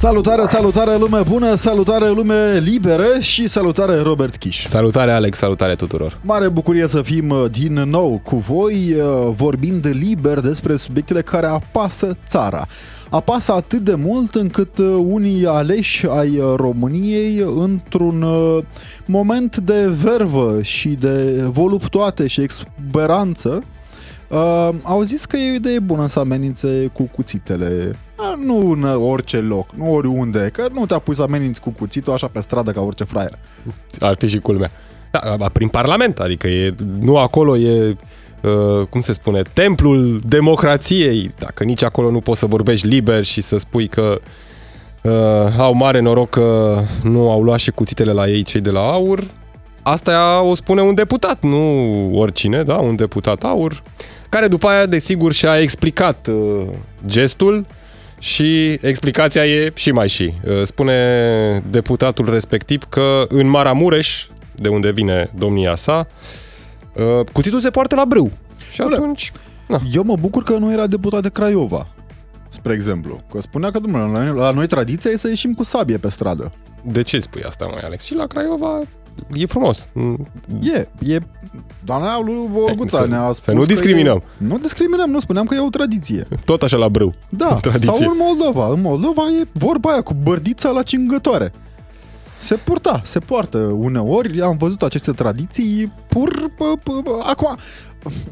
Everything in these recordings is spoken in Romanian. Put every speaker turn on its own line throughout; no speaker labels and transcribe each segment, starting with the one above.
Salutare, salutare lume bună, salutare lume liberă și salutare Robert Kiș.
Salutare Alex, salutare tuturor.
Mare bucurie să fim uh, din nou cu voi, uh, vorbind liber despre subiectele care apasă țara. Apasă atât de mult încât uh, unii aleși ai României într-un moment de vervă și de voluptoate și exuberanță Uh, au zis că e o idee bună să amenințe cu cuțitele. Uh, nu în orice loc, nu oriunde, că nu te apuci să ameninți cu cuțitul așa pe stradă ca orice fraier.
Ar fi și culmea. Da, prin Parlament, adică e, nu acolo e, uh, cum se spune, templul democrației. Dacă nici acolo nu poți să vorbești liber și să spui că uh, au mare noroc că nu au luat și cuțitele la ei cei de la AUR, asta o spune un deputat, nu oricine, da, un deputat AUR care după aia, desigur, și-a explicat uh, gestul și explicația e și mai și. Uh, spune deputatul respectiv că în Maramureș, de unde vine domnia sa, uh, cuțitul se poartă la brâu. Și atunci...
Na. Eu mă bucur că nu era deputat de Craiova spre exemplu. Că spunea că, domnule, la noi tradiția e să ieșim cu sabie pe stradă.
De ce spui asta, mai Alex? Și la Craiova e frumos.
E, e... Doamna lui Voguța ne-a spus
Să nu discriminăm. E,
nu discriminăm, nu spuneam că e o tradiție.
Tot așa la brâu.
Da, tradiție. sau în Moldova. În Moldova e vorba aia cu bărdița la cingătoare. Se purta, se poartă uneori, am văzut aceste tradiții pur... Acum,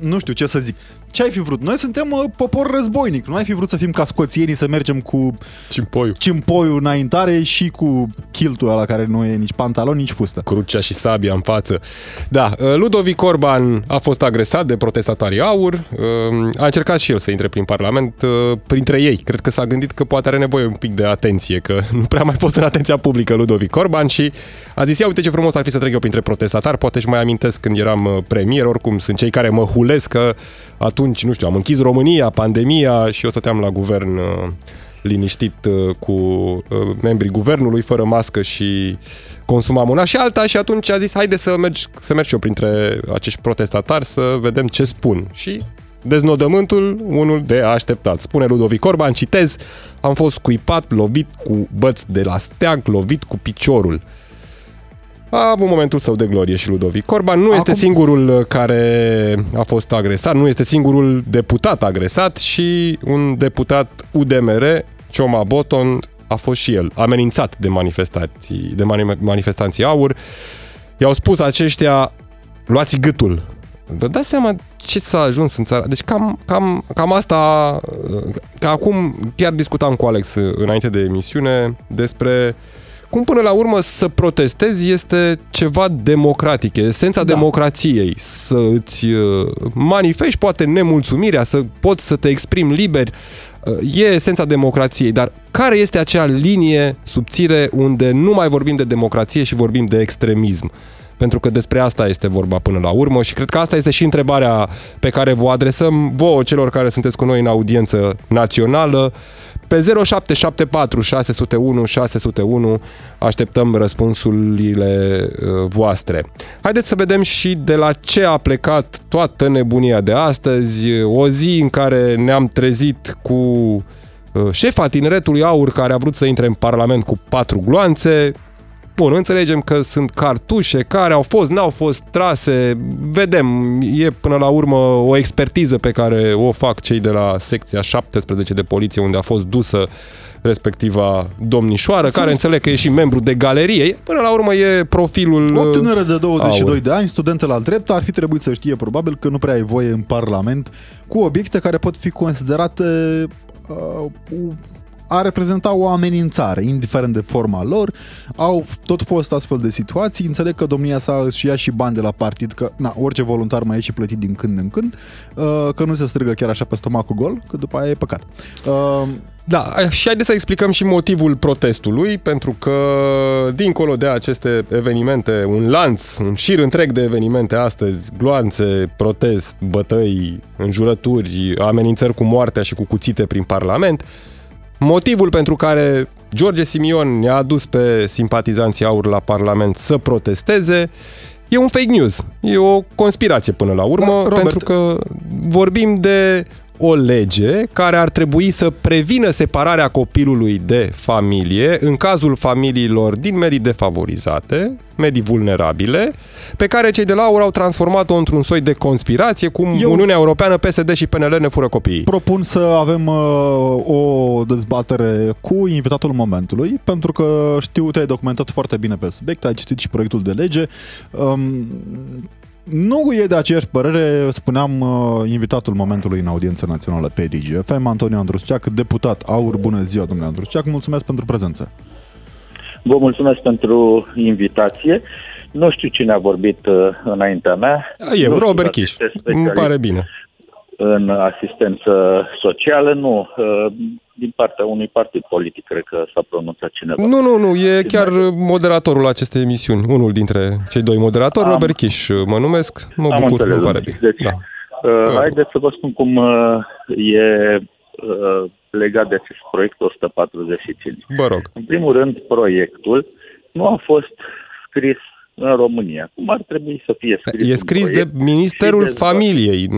nu știu ce să zic. Ce ai fi vrut? Noi suntem uh, popor războinic. Nu ai fi vrut să fim ca scoțienii, să mergem cu
cimpoiul,
cimpoiul înaintare și cu kiltul ăla care nu e nici pantalon, nici fustă.
Crucea și sabia în față. Da, uh, Ludovic Orban a fost agresat de protestatarii aur. Uh, a încercat și el să intre prin Parlament uh, printre ei. Cred că s-a gândit că poate are nevoie un pic de atenție, că nu prea mai fost în atenția publică Ludovic Orban și a zis, ia uite ce frumos ar fi să trec eu printre protestatari. Poate și mai amintesc când eram premier, oricum sunt cei care mă hulesc că atunci, nu știu, am închis România, pandemia și eu stăteam la guvern uh, liniștit uh, cu uh, membrii guvernului, fără mască și consumam una și alta și atunci a zis haide să mergi, să mergi eu printre acești protestatari să vedem ce spun. Și deznodământul, unul de așteptat. Spune Ludovic Orban, citez, am fost cuipat, lovit cu băți de la steag, lovit cu piciorul. A avut momentul său de glorie și Ludovic Orban. Nu Acum... este singurul uh, care a fost agresat, nu este singurul deputat agresat și un deputat UDMR, Cioma Boton, a fost și el amenințat de manifestații, de manifestanții aur. I-au spus aceștia, luați gâtul. Vă dați seama ce s-a ajuns în țara? Deci cam, cam, cam asta, uh, că acum chiar discutam cu Alex înainte de emisiune despre cum până la urmă să protestezi este ceva democratic, e esența da. democrației, să îți uh, manifesti poate nemulțumirea, să poți să te exprimi liber, uh, e esența democrației, dar care este acea linie subțire unde nu mai vorbim de democrație și vorbim de extremism? pentru că despre asta este vorba până la urmă și cred că asta este și întrebarea pe care vă adresăm vouă celor care sunteți cu noi în audiență națională. Pe 0774 601 601 așteptăm răspunsurile uh, voastre. Haideți să vedem și de la ce a plecat toată nebunia de astăzi, o zi în care ne-am trezit cu uh, șefa tineretului aur care a vrut să intre în Parlament cu patru gloanțe, Bun, înțelegem că sunt cartușe care au fost, n-au fost trase, vedem, e până la urmă o expertiză pe care o fac cei de la secția 17 de poliție unde a fost dusă respectiva domnișoară, Sunt... care înțeleg că e și membru de galerie. Până la urmă e profilul...
O tânără de 22 aur. de ani, studentă la drept, ar fi trebuit să știe probabil că nu prea ai voie în Parlament cu obiecte care pot fi considerate uh, a reprezenta o amenințare, indiferent de forma lor. Au tot fost astfel de situații. Înțeleg că domnia sa își ia și bani de la partid, că na, orice voluntar mai e și plătit din când în când, uh, că nu se strigă chiar așa pe stomacul gol, că după aia e păcat. Uh,
da, și haideți să explicăm și motivul protestului, pentru că dincolo de aceste evenimente, un lanț, un șir întreg de evenimente astăzi, gloanțe, protest, bătăi, înjurături, amenințări cu moartea și cu cuțite prin Parlament, Motivul pentru care George Simion ne-a adus pe simpatizanții aur la Parlament să protesteze E un fake news, e o conspirație până la urmă,
Da, Robert.
pentru că vorbim de o lege care ar trebui să prevină separarea copilului de familie în cazul familiilor din medii defavorizate, medii vulnerabile, pe care cei de la AUR au transformat-o într-un soi de conspirație, cum
Eu-
Uniunea Europeană, PSD și PNL ne fură copiii.
Propun să avem uh, o dezbatere cu invitatul momentului, pentru că știu, te-ai documentat foarte bine pe subiect, ai citit și proiectul de lege. Um, nu e de aceeași părere, spuneam, uh, invitatul momentului în audiență națională pe DGFM, Antonio Andrusceac, deputat AUR. Bună ziua, domnule Andrusceac, mulțumesc pentru prezență.
Vă mulțumesc pentru invitație. Nu știu cine a vorbit uh, înaintea mea.
Eu,
Nu știu
Robert
dacă
Chiș.
este
Îmi
specialist
pare bine.
În asistență socială, nu. Uh, Din partea unui partid politic, cred că s-a pronunțat cineva.
Nu, nu, nu, e chiar moderatorul acestei emisiuni, unul dintre cei doi moderatori,
Am-
Robert Chiș, mă numesc, mă
Am
bucur,
înțeles,
îmi pare
domnule.
bine.
Deci,
Da.
Uh, haideți să vă spun cum uh, e uh, legat de acest proiect 145.
Vă rog.
În primul rând, proiectul nu a fost scris în România. Cum ar trebui să fie scris
E
un
scris de
proiect
Ministerul
și dezbătut?
Familiei.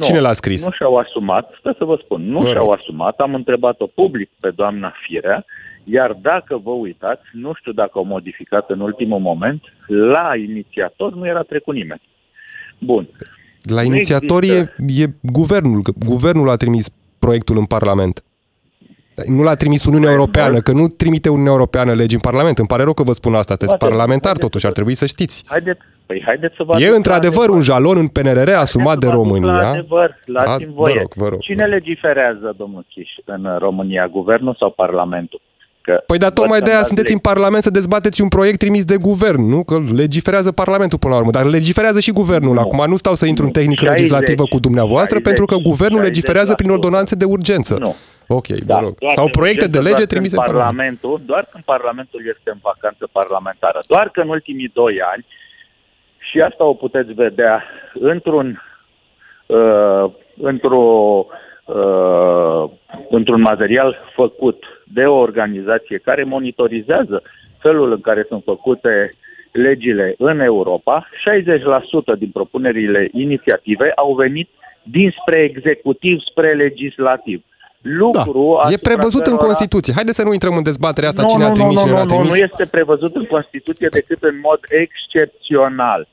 Cine l-a scris?
Nu și-au asumat, stă să vă spun, nu
Vă
și-au
rog.
asumat, am întrebat-o public pe doamna Firea, iar dacă vă uitați, nu știu dacă au modificat în ultimul moment, la inițiator nu era trecut nimeni. Bun.
La
Nu
inițiator e,
există.
e guvernul, că guvernul a trimis proiectul în Parlament. Nu l-a trimis Uniunea Europeană, că nu trimite Uniunea Europeană legi în Parlament. Îmi pare rău că vă spun asta, sunteți
Poate-
parlamentar
haideți
totuși,
să-
ar trebui să știți.
Haideți, păi haideți să vă
E
aduc la
într-adevăr
adevăr.
un jalon în PNRR asumat de
Haideți să vă aduc La
România.
adevăr,
Da,
lați-mi
vă
voie.
rog, vă rog,
Cine
vă rog.
legiferează, domnul Chiș, în România, guvernul sau parlamentul? Că
Păi dar
văd
tocmai
că
de aia
dați
sunteți în
lecții.
Parlament să dezbateți un proiect trimis de guvern, nu? Că legiferează Parlamentul până la urmă, dar legiferează și guvernul.
Nu.
Acum nu stau să intru în
Nu.
tehnică
60,
legislativă cu dumneavoastră,
60,
pentru că guvernul
60%.
legiferează prin ordonanțe de urgență.
Nu.
Ok, vă rog.
doar
Sau
când
proiecte de
urgență,
lege
doar
trimise
când
în Parlament.
Parlamentul, doar când Parlamentul este în vacanță parlamentară. Doar că în ultimii doi ani, și asta o puteți vedea într-un uh, într-o uh, într-un material făcut de o organizație care monitorizează felul în care sunt făcute legile în Europa, 60% din propunerile inițiative au venit dinspre executiv spre legislativ. Lucru
Da. E
asupra
prevăzut în
cărora-
Constituție. Haideți să nu intrăm în dezbaterea asta,
nu,
cine
nu,
a trimis,
nu,
cine
nu,
nu a
nu,
trimis.
nu este prevăzut în Constituție decât în mod excepțional.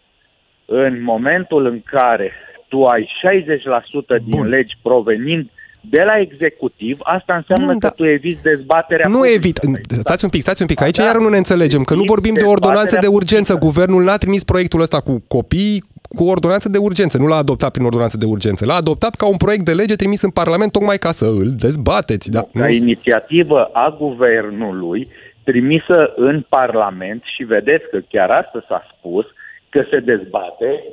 În momentul în care tu ai 60% din
Bun.
legi provenind de la executiv, asta înseamnă
Nu,
că
da.
tu eviți dezbaterea
Nu
publică.
evit.
Păi,
Stați un pic, stați un pic. Aici
Da.
iar nu ne înțelegem, că nu
Evit
vorbim de ordonanțe de
dezbaterea
urgență.
publică.
Guvernul n-a trimis proiectul ăsta cu copii cu ordonanță de urgență. Nu l-a adoptat prin ordonanță de urgență. L-a adoptat ca un proiect de lege trimis în Parlament tocmai ca să îl dezbateți. Da,
ca inițiativă a guvernului trimisă în Parlament și vedeți că chiar asta s-a spus că se dezbate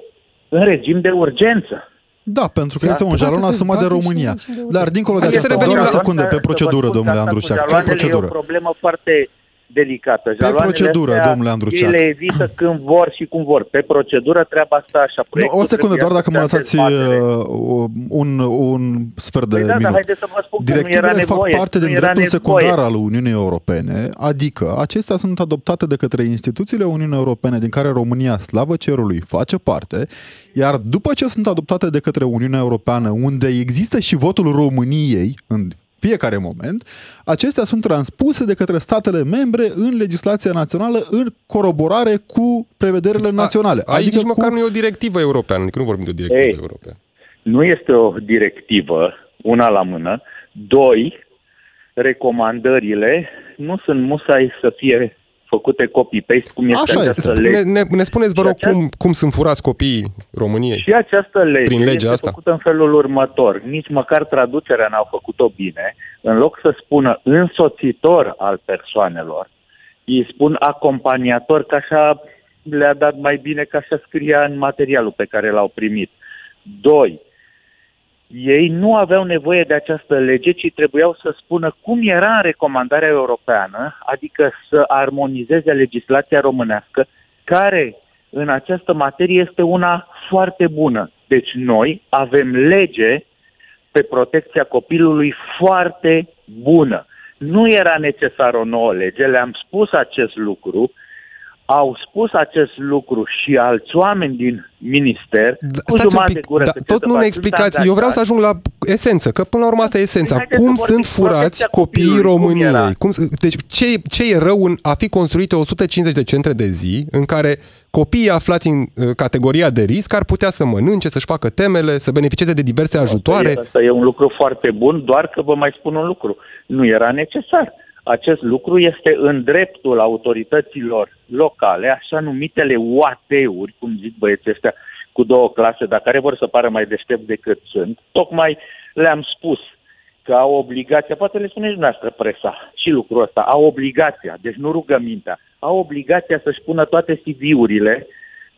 în regim de urgență.
Da, pentru că
Da,
este un
trebuie
jalon
să
asumat de
dezbatem și
România.
și de
Dar dincolo de
Haideți să
aceasta,
revenim
doar o
la-
secundă pe
Să vă
procedură,
spun că
domnule
asta cu
Andrușac, pe
jaloanele
procedură.
E o problemă foarte delicată. Jaloanele
procedură,
astea,
domnule Andruceac.
Ei le evită când vor și cum vor. Pe procedură treaba asta așa.
Nu,
proiectul
o secundă,
trebuia
doar dacă
să
mă
dea
lăsați
dezbatere.
uh, un, un sfert de
Păi da, dar
minut.
haideți să vă spun că nu era
Directivele fac
nevoie.
parte
nu
din
era
dreptul
nevoie.
secundar al Uniunii Europene, adică acestea sunt adoptate de către instituțiile Uniunii Europene din care România, slavă cerului, face parte, iar după ce sunt adoptate de către Uniunea Europeană, unde există și votul României în fiecare moment, acestea sunt transpuse de către statele membre în legislația națională în coroborare cu prevederile naționale.
Aici
adică
nici
cu...
măcar nu e o directivă europeană, adică nu vorbim de o directivă
Ei.
europeană.
Nu este o directivă, una la mână. Doi, recomandările nu sunt musai să fie făcute copy-paste, cum este
Așa
această
este.
lege.
Ne, ne, ne spuneți, vă
Și
rog,
aceast-
cum, cum sunt furați copiii României?
Și această lege
Prin legea
este
asta?
făcută în felul următor. Nici măcar traducerea n-au făcut-o bine. În loc să spună însoțitor al persoanelor, îi spun acompaniator, că așa le-a dat mai bine, că așa scria în materialul pe care l-au primit. Doi, ei nu aveau nevoie de această lege, ci trebuiau să spună cum era în recomandarea europeană, adică să armonizeze legislația românească, care în această materie este una foarte bună. Deci noi avem lege pe protecția copilului foarte bună. Nu era necesar o nouă lege, le-am spus acest lucru, au spus acest lucru și alți oameni din minister,
Da,
cu
Stați un
jumătate
pic,
de gură,
da,
că ce
tot
să
nu ne
faci,
explicați.
sunt
Eu vreau să
angajat.
ajung la esență, că până la urmă asta e esența.
Haideți
Cum
să
sunt
vorbim
furați
protecția
copiii
copilului, cum
României?
era?
Cum, s- deci ce, ce e rău în a fi construite 150 de centre de zi în care copiii aflați în uh, categoria de risc ar putea să mănânce, să-și facă temele, să beneficieze de diverse ajutoare?
Asta e, asta e un lucru foarte bun, doar că vă mai spun un lucru. Nu era necesar. Acest lucru este în dreptul autorităților locale, așa numitele UAT-uri, cum zic băieții ăștia, cu două clase, dar care vor să pară mai deștept decât sunt. Tocmai le-am spus că au obligația, poate le spuneți dumneavoastră presa și lucrul ăsta, au obligația, deci nu rugămintea, au obligația să-și pună toate CV-urile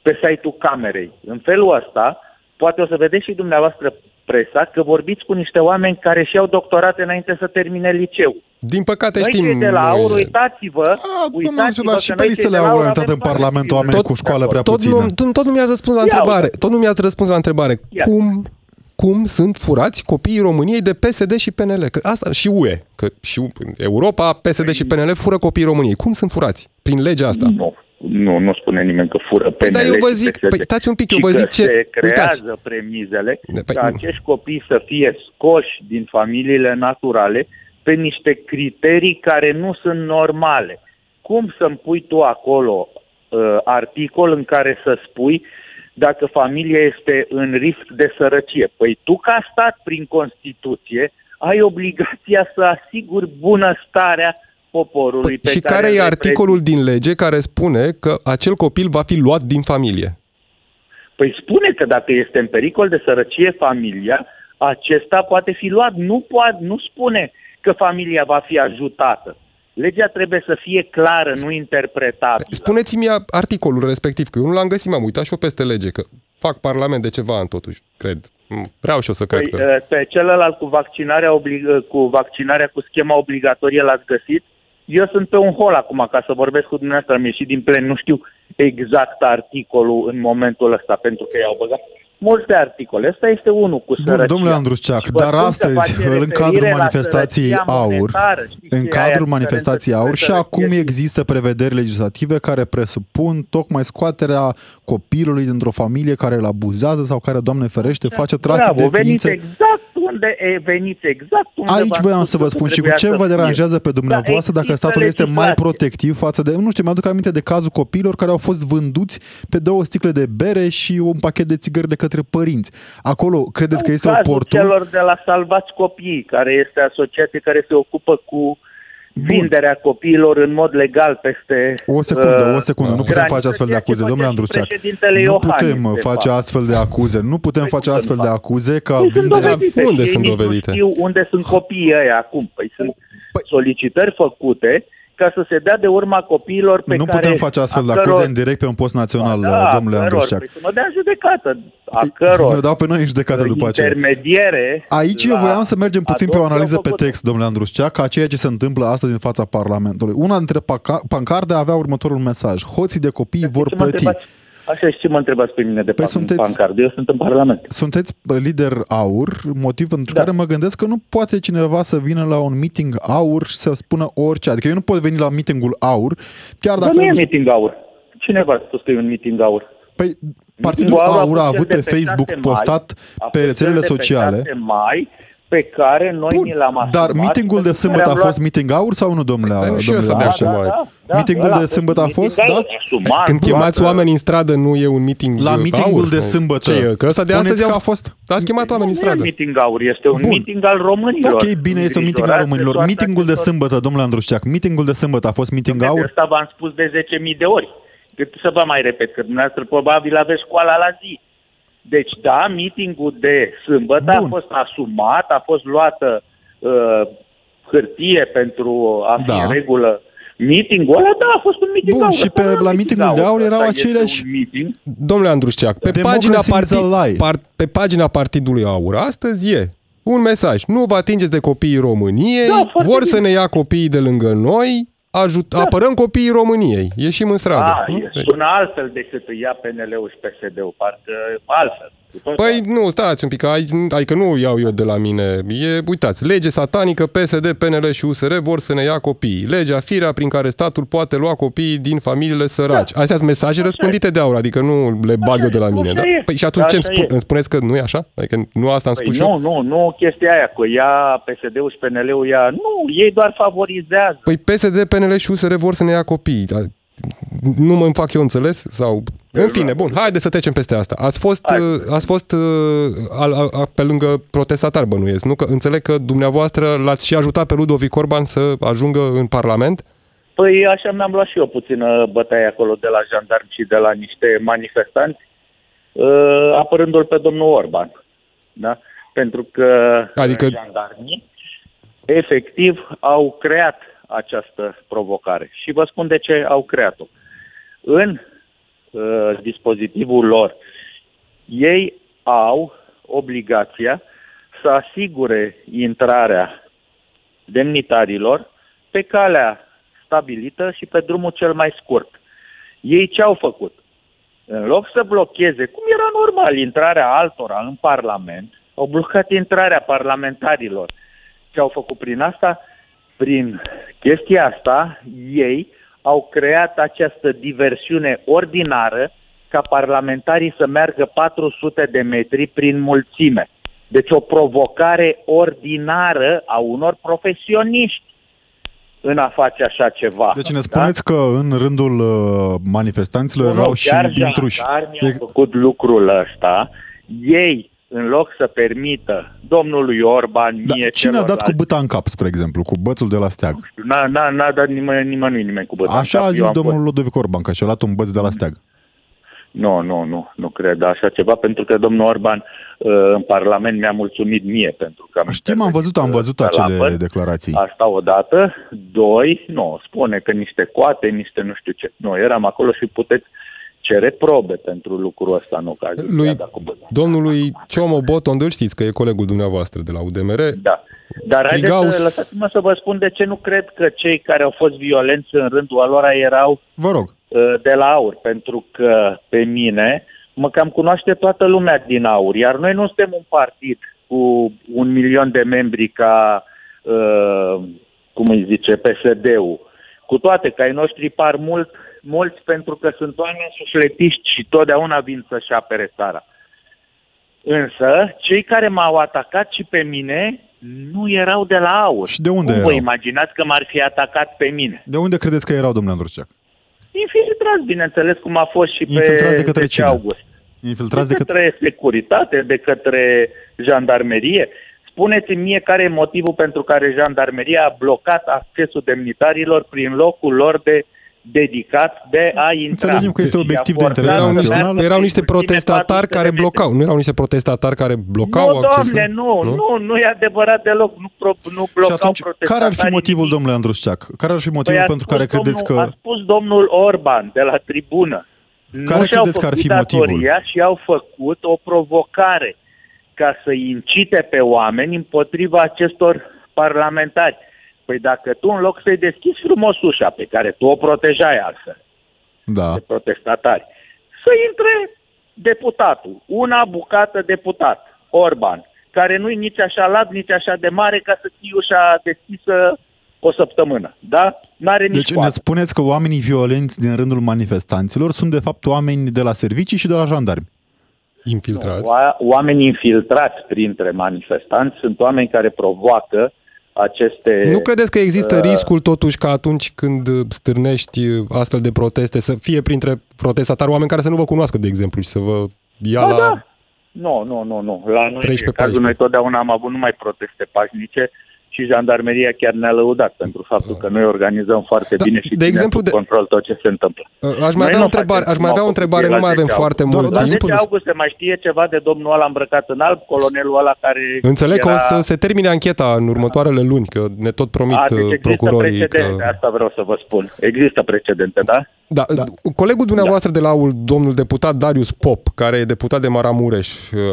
pe site-ul camerei. În felul ăsta, poate o să vedeți și dumneavoastră presa că vorbiți cu niște oameni care și-au doctorate înainte să termine liceu.
Din păcate
Noi
știm...
cei de la AUR, uitați-vă,
A, domnule,
uitați-vă
dar și
că
pe
noi
listele
cei de la
au
AUR
intrat
avem
în Parlament
toate
oameni
CV-urile.
cu școală prea
tot
puțină.
nu, tot, tot nu mi-ați răspuns la
Ia
întrebare.
uite.
Tot nu mi-ați răspuns la întrebare.
Ia.
Cum cum sunt furați copiii României de PSD și PNL? Că asta și UE, că și în Europa, PSD și PNL fură copiii României. Cum sunt furați? Prin legea asta.
Nu, nu, nu spune nimeni că fură
Păi,
PNL
dar eu vă
și
zic-
PSD,
păi, stați un pic, eu
ci
vă
că
zic ce-
se creează
uitați.
premizele
Păi,
ca acești copii să fie scoși din familiile naturale pe niște criterii care nu sunt normale. Cum să-mi pui tu acolo uh, articol în care să spui dacă familia este în risc de sărăcie? Păi tu ca stat prin Constituție ai obligația să asiguri bunăstarea poporului.
Păi,
pe
și
care
care
îl
e
reprezinți.
articolul din lege care spune că acel copil va fi luat din familie?
Păi spune că dacă este în pericol de sărăcie familia, acesta poate fi luat. Nu, poate, nu spune că familia va fi ajutată. Legea trebuie să fie clară, nu interpretabilă.
Spuneți-mi articolul respectiv, că eu nu l-am găsit, m-am uitat și eu peste lege, că fac parlament de ceva ani totuși, cred. Mm, Vreau și eu să cred
Păi,
că...
uh, pe celălalt cu vaccinarea, oblig- cu vaccinarea cu schema obligatorie l-ați găsit? Eu sunt pe un hol acum ca să vorbesc cu dumneavoastră, am ieșit din plen, nu știu exact articolul în momentul ăsta, pentru că i-au băgat multe articole. Ăsta este unul cu
Bun,
sărăcia.
domnule Andrusceac,
Și vă
dar
spun că
astăzi,
face
în
referire
cadrul
la
manifestației
sărăcia
AUR,
monetară, știți
în
ce e
cadrul
aia diferență
manifestației
între
AUR și
sărăcie
acum
și-
există prevederi legislative care presupun tocmai scoaterea copilului dintr-o familie care îl abuzează sau care, Doamne ferește, face trafic
Bravo,
de
veniți
ființe.
exact unde e, veniți exact unde
Aici
v-am
voiam
spus
să vă
că
spun și cu
trebuia
ce
să
vă
fie.
deranjează pe dumneavoastră
Da,
dacă
există
statul este mai
legislație.
protectiv față de, nu știu, mi-aduc aminte de cazul copiilor care au fost vânduți pe două sticle de bere și un pachet de țigări de către părinți. Acolo credeți că este
Cazul
oportun?
celor de la Salvați Copiii, care este asociație care se ocupă cu vinderea copiilor în mod legal peste
O secundă,
uh,
o secundă, nu putem
graniță,
face astfel de
ceea ce
acuze,
face
domnule
și
Andruceac.
președintele
Nu
Iohannis,
putem
de
face
fapt.
astfel de acuze, nu putem
Păi
face
cum să
astfel
nu
de
fac?
acuze ca
Păi sunt
vinderea...
dovedite
Unde
și ei
sunt
nici
dovedite?
Nu știu unde sunt copiii ăia acum. Păi sunt
Păi-
solicitări făcute ca să se dea de urma copiilor pe
Nu
care...
putem face astfel de
a căror-
acuze în direct pe un post național,
da,
domnule
a căror,
Andrușceac.
Păi să mă dea în judecată. A
Ne
căror
dau pe noi în judecată după aceea.
intermediere...
Aici eu
la
voiam să mergem puțin pe o
adopție
analiză
au
pe
făcut-o.
text, domnule Andrușcea, ca ceea ce se întâmplă astăzi în fața Parlamentului. Una dintre paca- pancarde avea următorul mesaj. Hoții de copii vor
Ce mă
plăti.
întrebați? Așa și ce mă întrebați pe mine de
Păi
păi
sunteți-
pancardă? Eu sunt în Parlament.
Sunteți lider aur, motiv pentru
Da.
care mă gândesc că nu poate cineva să vină la un meeting aur și să spună orice. Adică eu nu pot veni la meetingul aur, chiar
Dar
dacă...
nu e meeting aur. Cine v-a spus că e un meeting aur?
Păi, Partidul
Meeting-ul
Aur a
fost
avut
cel
pe
de
Facebook
6 mai,
postat
a
pe
fost
rețelele
cel de pe
sociale.
6 mai pe care noi
Bun,
ni l-am asumat.
dar meetingul de
pentru care
sâmbătă a
am
fost
luat-
meeting aur sau nu, domnule?
Da, și
domnule
ăsta de
Andrușcea?
acum. mai.
Meetingul
ăla
de
a
sâmbătă a
meeting
fost,
aur,
da?
asumat,
Când chemați
luat,
oameni în stradă, nu e un meeting
La
uh,
meetingul
aur?
de sâmbătă.
Ce e? Că ăsta de
Spuneți
astăzi
că
au
a fost?
Ați chemat oameni în
Nu e
stradă.
un meeting aur, este un
Bun.
meeting al românilor.
Ok, bine, este un meeting al
Îngrijorați de
românilor.
soarta
Meetingul de
acestor-
sâmbătă, domnule Andrușceac, meetingul de sâmbătă a fost meeting
Dom'le,
aur?
Asta v-am spus de 10.000 de ori. Cât să vă mai repet, că dumneavoastră probabil aveți școala la zi. Deci, da, meetingul de sâmbătă
Bun.
a fost asumat, a fost luată uh, hârtie pentru a fi
Da.
în regulă meetingul ăla, da, a fost un meeting
Bun,
aur.
și
Ăsta
pe-
nu era
la
un
meetingul de aur
ăsta
erau
este
aceleași-
un meeting.
Domnule Andrușceac, pe
Democracy
pagina,
is a
partid,
lie.
par, pe pagina Partidului Aur, astăzi e un mesaj. Nu vă atingeți de copiii României,
Da, foarte
vor
bine.
să ne ia copiii de lângă noi, ajut, da. apărăm copiii României, ieșim în stradă.
A,
nu?
sună altfel decât ia PNL-ul și PSD-ul, parcă altfel.
Păi nu, stați un pic, adică nu iau eu de la mine. E, uitați, lege satanică, PSD, PNL și USR vor să ne ia copiii. Legea firea prin care statul poate lua copiii din familiile săraci. Da. Astea sunt mesaje așa răspândite e. de aur, adică nu le bag așa eu de la mine. Da? Păi și atunci ce îmi, spun, îmi spuneți că nu e așa? Adică nu asta am
păi
spus
nu,
eu?
Nu, nu, chestia aia, că ia PSD-ul și PNL-ul ia... Nu, ei doar favorizează.
Păi PSD, PNL și USR vor să ne ia copiii nu mă fac eu înțeles? Sau... În fine, bun, haide să trecem peste asta. Ați fost, Hai. Uh, ați fost uh, a, a, a, pe lângă protestatar, bănuiesc, nu? Că înțeleg că dumneavoastră l-ați și ajutat pe Ludovic Orban să ajungă în Parlament?
Păi așa mi-am luat și eu puțină bătaie acolo de la jandarmi și de la niște manifestanți, uh, apărându-l pe domnul Orban. Da? Pentru că adică... jandarmii efectiv au creat această provocare. Și vă spun de ce au creat-o. În uh, dispozitivul lor, ei au obligația să asigure intrarea demnitarilor pe calea stabilită și pe drumul cel mai scurt. Ei ce au făcut? În loc să blocheze, cum era normal, intrarea altora în Parlament, au blocat intrarea parlamentarilor. Ce au făcut prin asta? Prin chestia asta, ei au creat această diversiune ordinară ca parlamentarii să meargă 400 de metri prin mulțime. Deci o provocare ordinară a unor profesioniști în a face așa ceva.
Deci ne spuneți da? că în rândul uh, manifestanților erau și intruși.
Chiar au făcut lucrul ăsta. Ei în loc să permită domnului Orban,
da, mie Cine a dat cu băta în cap, spre exemplu, cu bățul de la steag?
N-a, n-a, n-a dat nimeni, nimeni, nimeni cu băta
Așa
în cap.
a zis domnul fost... Ludovic Orban, că și-a luat un băț de la steag.
Nu, nu, nu, nu cred așa ceva, pentru că domnul Orban uh, în Parlament mi-a mulțumit mie pentru că am
Știm, am văzut, am văzut acele apăr. declarații.
Asta odată. Doi, nu, spune că niște coate, niște nu știu ce. Nu, eram acolo și puteți cere probe pentru lucrul ăsta, nu ca
lui domnului Ciomo Boton, îl știți că e colegul dumneavoastră de la UDMR.
Da. Dar Strigau... haideți, lăsați-mă să vă spun de ce nu cred că cei care au fost violenți în rândul alora erau
vă rog.
Uh, de la aur, pentru că pe mine mă cam cunoaște toată lumea din aur, iar noi nu suntem un partid cu un milion de membri ca, uh, cum îi zice, PSD-ul. Cu toate că ai noștri par mult mulți pentru că sunt oameni sufletiști și totdeauna vin să-și apere țara. Însă, cei care m-au atacat și pe mine nu erau de la aur.
Și de unde
Cum
erau?
vă imaginați că m-ar fi atacat pe mine?
De unde credeți că erau, domnule Andruceac?
Infiltrați, bineînțeles, cum a fost și Infiltrați pe
de către 10 cine?
august.
Infiltrați
de, de către către securitate, de către jandarmerie. Spuneți-mi mie care e motivul pentru care jandarmeria a blocat accesul demnitarilor prin locul lor de dedicat de a intra.
Înțelegem că este obiectiv de interes
erau niște, erau niște protestatari care blocau. Nu erau niște protestatari care blocau
nu, accesul? Domne, nu, nu, nu, nu e adevărat deloc. Nu, pro, nu blocau atunci,
care ar fi motivul, domnule Andrusceac? Care ar fi motivul păi pentru care credeți
domnul,
că...
A spus domnul Orban de la tribună.
Care nu credeți că ar fi motivul?
și au făcut o provocare ca să incite pe oameni împotriva acestor parlamentari. Păi dacă tu în loc să-i deschizi frumos ușa pe care tu o protejai altfel
da.
de protestatari, să intre deputatul, una bucată deputat, Orban, care nu-i nici așa lat, nici așa de mare ca să fie ușa deschisă o săptămână. Da? N-are nici
deci poate. ne spuneți că oamenii violenți din rândul manifestanților sunt de fapt oameni de la servicii și de la jandarmi.
Infiltrați? Nu,
oamenii infiltrați printre manifestanți sunt oameni care provoacă aceste...
Nu credeți că există uh, riscul totuși că atunci când stârnești astfel de proteste să fie printre protestatari oameni care să nu vă cunoască, de exemplu, și să vă ia
da,
la...
Da. Nu, nu, nu, nu. La noi, 13, cazul noi totdeauna am avut numai proteste pașnice și jandarmeria chiar ne-a lăudat pentru faptul că noi organizăm foarte da, bine și de exemplu, de... control tot ce se întâmplă.
Aș mai avea o întrebare, aș mai avea o întrebare, nu mai avem foarte mult
timp. 10 august se mai știe ceva de domnul ăla îmbrăcat în alb, colonelul ăla care
Înțeleg
era...
că o să se termine ancheta în următoarele luni, că ne tot promit A, deci procurorii.
Precedente, că... asta vreau să vă spun. Există precedente, da?
Da, da. colegul dumneavoastră da. de la AUL, domnul deputat Darius Pop, care e deputat de Maramureș,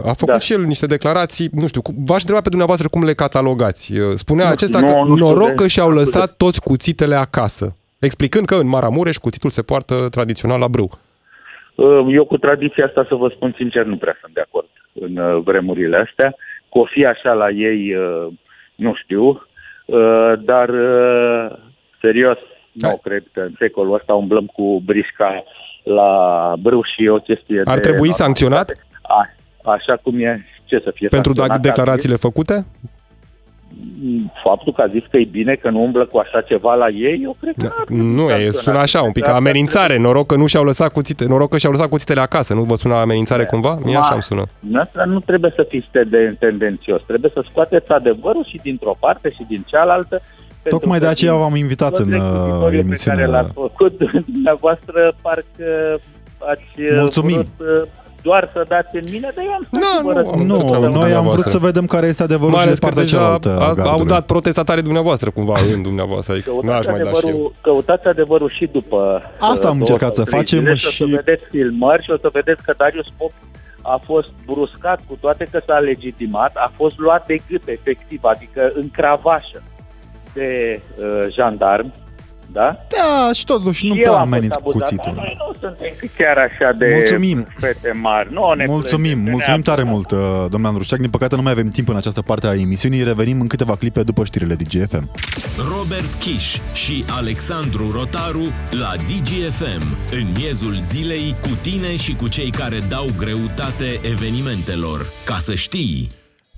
a făcut da. și el niște declarații, nu știu, v-aș întreba pe dumneavoastră cum le catalogați. Spunea nu, acesta nu, că nu noroc că și-au lăsat toți cuțitele acasă. explicând că în Maramureș cuțitul se poartă tradițional la brâu.
Uh, Eu cu tradiția asta, să vă spun sincer, nu prea sunt de acord în uh, vremurile astea. Că o fi așa la ei, uh, nu știu, uh, dar uh, serios, nu
Hai.
cred că în secolul ăsta umblăm cu brișca la brâu și e o chestie
Ar
de
trebui sancționat?
A, așa cum e, ce să fie
Pentru da-
sancționat?
declarațiile făcute?
Faptul că a zis că e bine că nu umblă cu așa ceva la ei, eu cred că... ar trebui
Nu, e,
sancționat.
sună așa, un pic ca
Cred că ar
amenințare. Noroc că nu și-au lăsat cuțite, noroc că și-au lăsat cuțitele acasă. Nu vă sună amenințare cumva? Mie așa îmi sună.
Asta nu trebuie să fiți de tendențios, trebuie să scoateți adevărul și dintr-o parte și din cealaltă. pentru
Tocmai
că
de aceea
din
v-am invitat
tot
în uh,
rechizitoriul pe care
emisiune.
l-ați făcut, dumneavoastră parcă ați uh,
Mulțumim.
vrut uh, doar să dați în mine, dar eu am stat
Nu,
și vă
nu,
răspund.
am
Nu,
tot treaba
noi am vrut
dumneavoastră.
să vedem care este adevărul
Mai
și de
ales că
partea
deja
cealaltă a
a, au
gardului.
dat protestatarii dumneavoastră cumva în dumneavoastră. Adică n-aș
Căutați
mai da și eu.
adevărul, căutați adevărul și după
Asta am
uh,
încercat
două
să
sau trei
facem
zile
și-
o să vedeți filmări și o să vedeți că Darius Pop a fost bruscat cu toate că s-a legitimat, a fost luat de gât efectiv, adică în cravașă de uh, jandarm, da?
Da, și totuși nu
și
prea
eu am fost
ameninți cu
abuzat,
cuțitul.
dar Noi nu suntem chiar așa de
Mulțumim.
fete mari. Nu ne
Mulțumim,
plângem,
mulțumim
ne
tare
apărăm.
mult, uh, domnule Andrușac. Din păcate nu mai avem timp în această parte a emisiunii. Revenim în câteva clipe după știrile DGFM.
Robert Kiș și Alexandru Rotaru la DGFM, în miezul zilei, cu tine și cu cei care dau greutate evenimentelor. Ca să știi!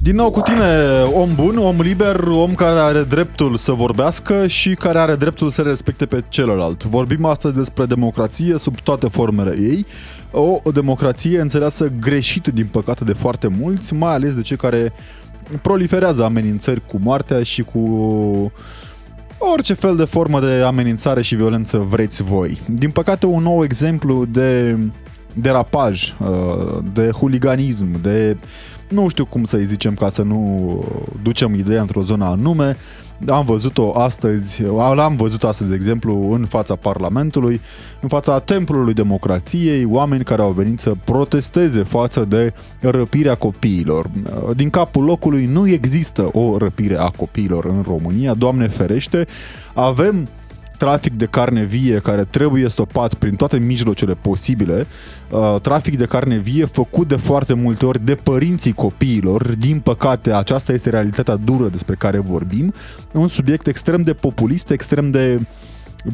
Din nou cu tine, om bun, om liber, om care are dreptul să vorbească și care are dreptul să respecte pe celălalt. Vorbim astăzi despre democrație sub toate formele ei, o democrație înțeleasă greșit din păcate de foarte mulți, mai ales de cei care proliferează amenințări cu moartea și cu orice fel de formă de amenințare și violență vreți voi. Din păcate, un nou exemplu de derapaj, uh, de huliganism, de nu știu cum să-i zicem ca să nu ducem ideea într-o zonă anume. Am văzut-o astăzi, l-am văzut astăzi, de exemplu, în fața Parlamentului, în fața Templului Democrației, oameni care au venit să protesteze față de răpirea copiilor. Din capul locului nu există o răpire a copiilor în România, Doamne ferește, avem trafic de carne vie care trebuie stopat prin toate mijlocele posibile, uh, trafic de carne vie făcut de foarte multe ori de părinții copiilor. Din păcate, aceasta este realitatea dură despre care vorbim. Un subiect extrem de populist, extrem de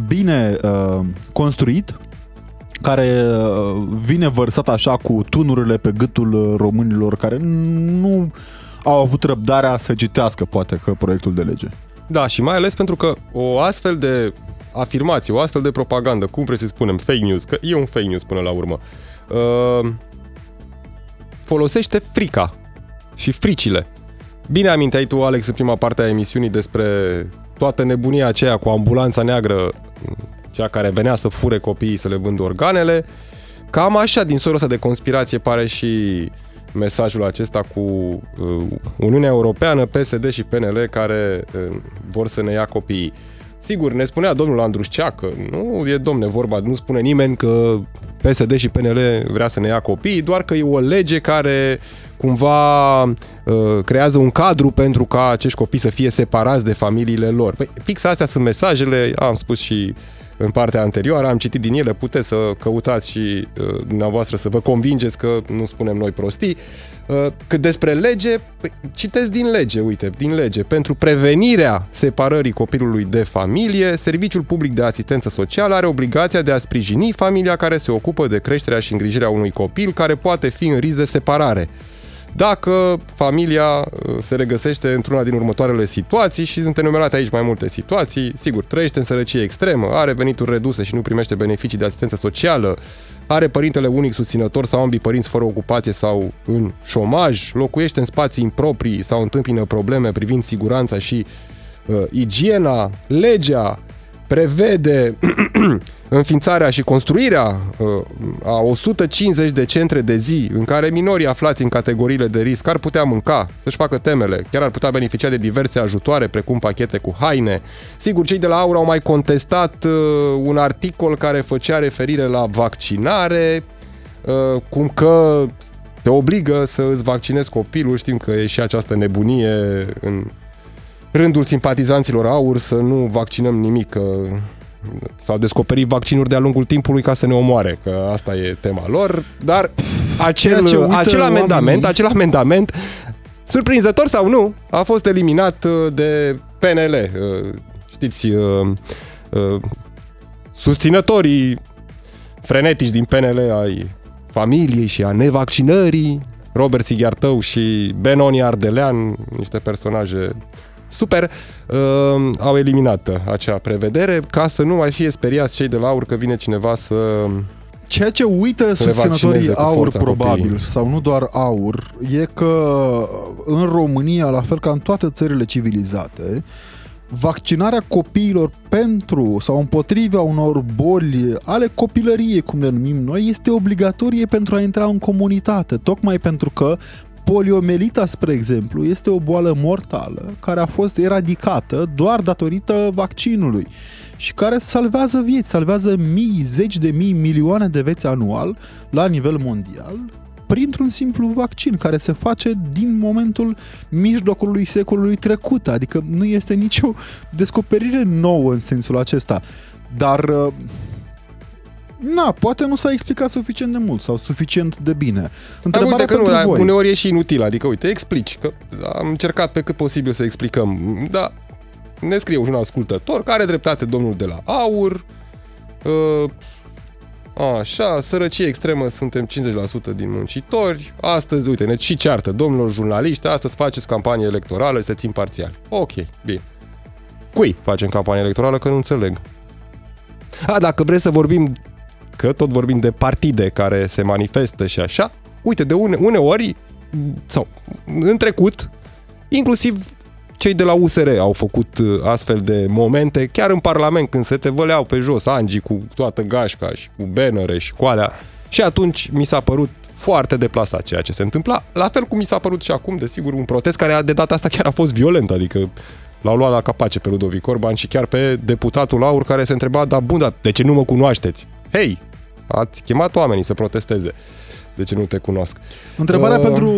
bine uh, construit, care uh, vine vărsat așa cu tunurile pe gâtul uh, românilor care nu au avut răbdarea să citească poate că proiectul de lege.
Da, și mai ales pentru că o astfel de afirmație, o astfel de propagandă, cum vreți să spunem, fake news, că e un fake news până la urmă, uh, folosește frica și fricile. Bine aminteai tu, Alex, în prima parte a emisiunii despre toată nebunia aceea cu ambulanța neagră, cea care venea să fure copiii să le vândă organele. Cam așa, din sorul ăsta de conspirație, pare și mesajul acesta cu uh, Uniunea Europeană, PSD și PNL care uh, vor să ne ia copiii. Sigur, ne spunea domnul Andrușcea că nu e domne vorba, nu spune nimeni că PSD și PNL vrea să ne ia copiii, doar că e o lege care cumva uh, creează un cadru pentru ca acești copii să fie separați de familiile lor. Păi, fix astea sunt mesajele, am spus și în partea anterioară, am citit din ele, puteți să căutați și uh, dumneavoastră să vă convingeți că nu spunem noi prostii. Uh, cât despre lege, păi, citesc din lege, uite, din lege. Pentru prevenirea separării copilului de familie, Serviciul Public de Asistență Socială are obligația de a sprijini familia care se ocupă de creșterea și îngrijirea unui copil care poate fi în risc de separare dacă familia uh, se regăsește într-una din următoarele situații și sunt enumerate aici mai multe situații, sigur, trăiește în sărăcie extremă, are venituri reduse și nu primește beneficii de asistență socială, are părintele unic susținător sau ambii părinți fără ocupație sau în șomaj, locuiește în spații improprii sau întâmpină probleme privind siguranța și uh, igiena, legea prevede înființarea și construirea uh, a 150 de centre de zi în care minorii aflați în categoriile de risc ar putea mânca, să-și facă temele, chiar ar putea beneficia de diverse ajutoare, precum pachete cu haine. Sigur, cei de la AUR au mai contestat uh, un articol care făcea referire la vaccinare, uh, cum că te obligă să îți vaccinezi copilul, știm că e și această nebunie în rândul simpatizanților AUR să nu vaccinăm nimic, că S-au descoperit vaccinuri de-a lungul timpului ca să ne omoare, că asta e tema lor, dar acel, acel amendament, oamenii... acel amendament, surprinzător sau nu, a fost eliminat uh, de PNL. Uh, știți, uh, susținătorii frenetici din PNL ai familiei și a nevaccinării, Robert Sighiartău și Benoni Ardelean, niște personaje super, uh, au eliminat acea prevedere ca să nu mai fie speriați cei de la AUR că vine cineva să
Ceea ce uită susținătorii AUR probabil, copiii. sau nu doar AUR, e că în România, la fel ca în toate țările civilizate, vaccinarea copiilor pentru sau împotriva unor boli ale copilăriei, cum le numim noi, este obligatorie pentru a intra în comunitate, tocmai pentru că poliomelita, spre exemplu, este o boală mortală care a fost eradicată doar datorită vaccinului și care salvează vieți, salvează mii, zeci de mii, milioane de vieți anual la nivel mondial printr-un simplu vaccin care se face din momentul mijlocului secolului trecut, adică nu este nicio descoperire nouă în sensul acesta. Dar uh, Na, poate nu s-a explicat suficient de mult sau suficient de bine.
Întrebarea uite că nu, dar voi. uneori e și inutil, adică uite, explici, că am încercat pe cât posibil să explicăm, dar ne scrie un ascultător care are dreptate domnul de la AUR, uh, Așa, sărăcie extremă, suntem 50% din muncitori. Astăzi, uite, ne și ceartă, domnilor jurnaliști, astăzi faceți campanie electorală, să țin parțial. Ok, bine. Cui facem campanie electorală, că nu înțeleg. A, dacă vreți să vorbim, că tot vorbim de partide care se manifestă și așa, uite, de une, uneori, sau în trecut, inclusiv cei de la USR au făcut uh, astfel de momente, chiar în Parlament, când se te văleau pe jos Angi cu toată gașca și cu bannere și cu alea. Și atunci mi s-a părut foarte deplasat ceea ce se întâmpla. La fel cum mi s-a părut și acum, desigur, un protest care de data asta chiar a fost violent, adică l-au luat la capace pe Ludovic Orban și chiar pe deputatul Aur care se întreba, da bun, dar de ce nu mă cunoașteți? Hei, ați chemat oamenii să protesteze de ce nu te cunosc.
Întrebarea uh... pentru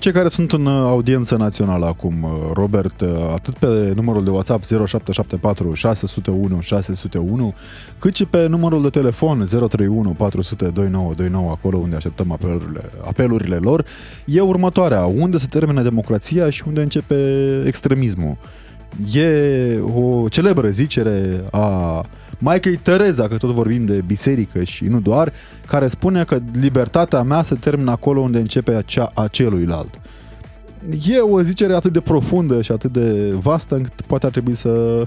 cei care sunt în audiență națională acum, uh, Robert, uh, atât pe numărul de WhatsApp 0774 601 601, cât și pe numărul de telefon 031 400 2929, acolo unde așteptăm apelurile, apelurile lor, e următoarea. Unde se termină democrația și unde începe extremismul? E o celebră zicere a Maicăi Tereza, că tot vorbim de biserică și nu doar, care spune că libertatea mea se termină acolo unde începe cea a celuilalt. E o zicere atât de profundă și atât de vastă încât poate ar trebui să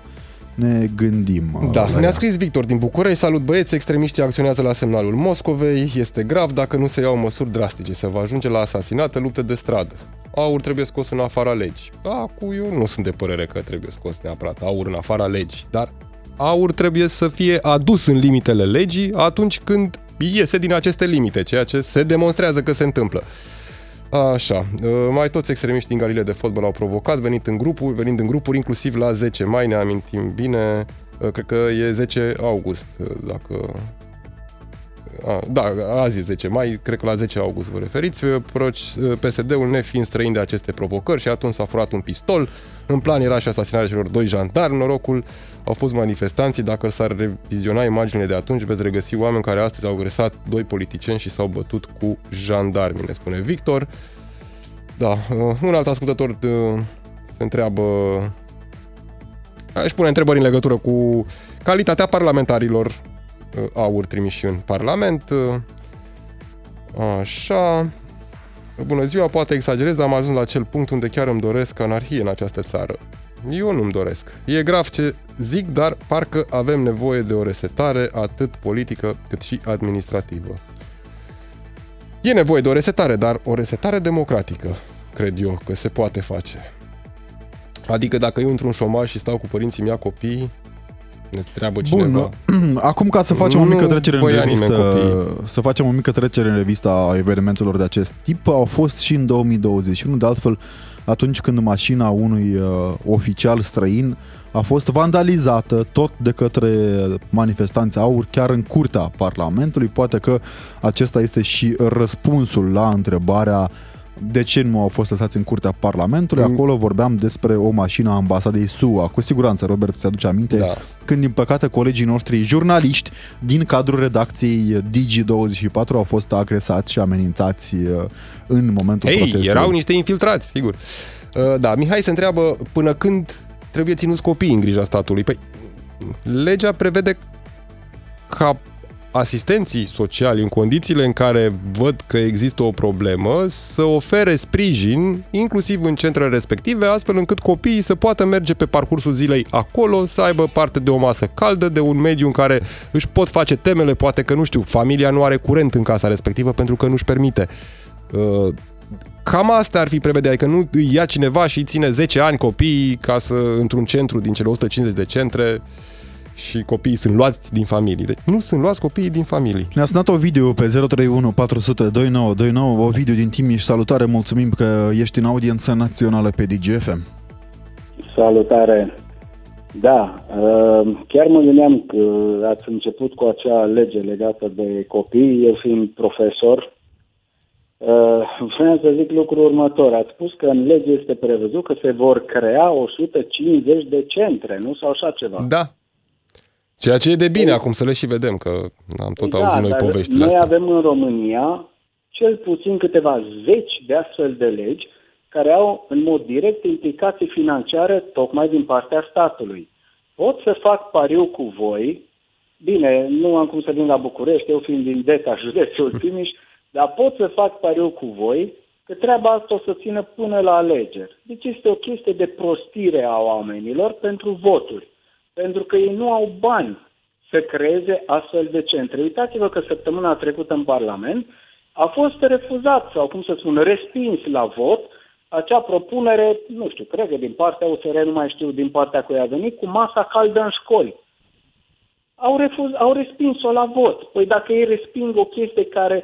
ne gândim.
Da, ne-a scris Victor din București. Salut băieți, extremiștii acționează la semnalul Moscovei. Este grav dacă nu se iau măsuri drastice. Se va ajunge la asasinate, lupte de stradă. Aur trebuie scos în afara legii. Acum eu nu sunt de părere că trebuie scos neapărat aur în afara legii, dar aur trebuie să fie adus în limitele legii atunci când iese din aceste limite, ceea ce se demonstrează că se întâmplă. Așa, uh, mai toți extremiști din galile de fotbal au provocat, venit în grupuri, venind în grupuri, inclusiv la 10 mai, ne amintim bine, uh, cred că e 10 august, uh, dacă a, da, azi e 10 mai, cred că la 10 august vă referiți, PSD-ul nefiind străin de aceste provocări și atunci s-a furat un pistol, în plan era și asasinarea celor doi jandarmi, norocul au fost manifestanții, dacă s-ar reviziona imaginile de atunci, veți regăsi oameni care astăzi au agresat doi politicieni și s-au bătut cu jandarmi, ne spune Victor. Da, uh, un alt ascultător uh, se întreabă aș pune întrebări în legătură cu calitatea parlamentarilor. uh, aur trimiși în Parlament. Așa. Bună ziua, poate exagerez, dar am ajuns la acel punct unde chiar îmi doresc anarhie în această țară. Eu nu-mi doresc. E grav ce zic, dar parcă avem nevoie de o resetare atât politică cât și administrativă. E nevoie de o resetare, dar o resetare democratică, cred eu, că se poate face. Adică dacă eu într-un șomaj și stau cu părinții mei copii, ne treabă cineva.
Bun, acum ca să facem nu o mică trecere în revistă, să facem o mică trecere în revista a evenimentelor de acest tip, au fost și în 2021, de altfel atunci când mașina unui uh, oficial străin a fost vandalizată tot de către manifestanți aur chiar în curtea Parlamentului. Poate că acesta este și răspunsul la întrebarea de ce nu au fost lăsați în curtea Parlamentului.
Mm.
Acolo vorbeam despre o mașină a ambasadei SUA. Cu siguranță, Robert, ți aduce aminte,
Da.
când, din păcate, colegii noștri jurnaliști din cadrul redacției Digi24 au fost agresați și amenințați uh, în momentul
Ei,
protestului.
erau niște infiltrați, sigur. Uh, Da, Mihai se întreabă până când trebuie ținuți copiii în grija statului. Păi, legea prevede ca asistenții sociali în condițiile în care văd că există o problemă să ofere sprijin inclusiv în centrele respective astfel încât copiii să poată merge pe parcursul zilei acolo, să aibă parte de o masă caldă, de un mediu în care își pot face temele, poate că nu știu, familia nu are curent în casa respectivă pentru că nu-și permite. Uh, Cam asta ar fi prevedea, adică nu îi ia cineva și îi ține 10 ani copiii ca să într-un centru din cele 150 de centre și copiii sunt luați din familii. Deci nu sunt luați copiii din familii.
Ne-a sunat o video pe 031 400 2929, o video din Timiș. Salutare, mulțumim că ești în audiență națională pe DGFM.
Salutare! Da, uh, chiar mă gândeam că ați început cu acea lege legată de copii, eu fiind profesor. Uh, Vreau să zic lucrul următor. Ați spus că în lege este prevăzut că se vor crea 150 de centre, nu? Sau așa ceva.
Da. Ceea ce e de bine acum să le și vedem, că am tot auzit noi
dar
poveștile
noi
astea.
avem în România cel puțin câteva zeci de astfel de legi care au în mod direct implicații financiare tocmai din partea statului. Pot să fac pariu cu voi, bine, nu am cum să vin la București, eu fiind din DECA, județul Timiș, dar pot să fac pariu cu voi că treaba asta o să țină până la alegeri. Deci este o chestie de prostire a oamenilor pentru voturi. Pentru că ei nu au bani să creeze astfel de centre. Uitați-vă că săptămâna trecută în Parlament a fost refuzat sau, cum să spun, respins la vot acea propunere, nu știu, cred că din partea USR, nu mai știu din partea cui a venit, cu masa caldă în școli. Au, refuz, au respins-o la vot. Păi dacă ei resping o chestie care,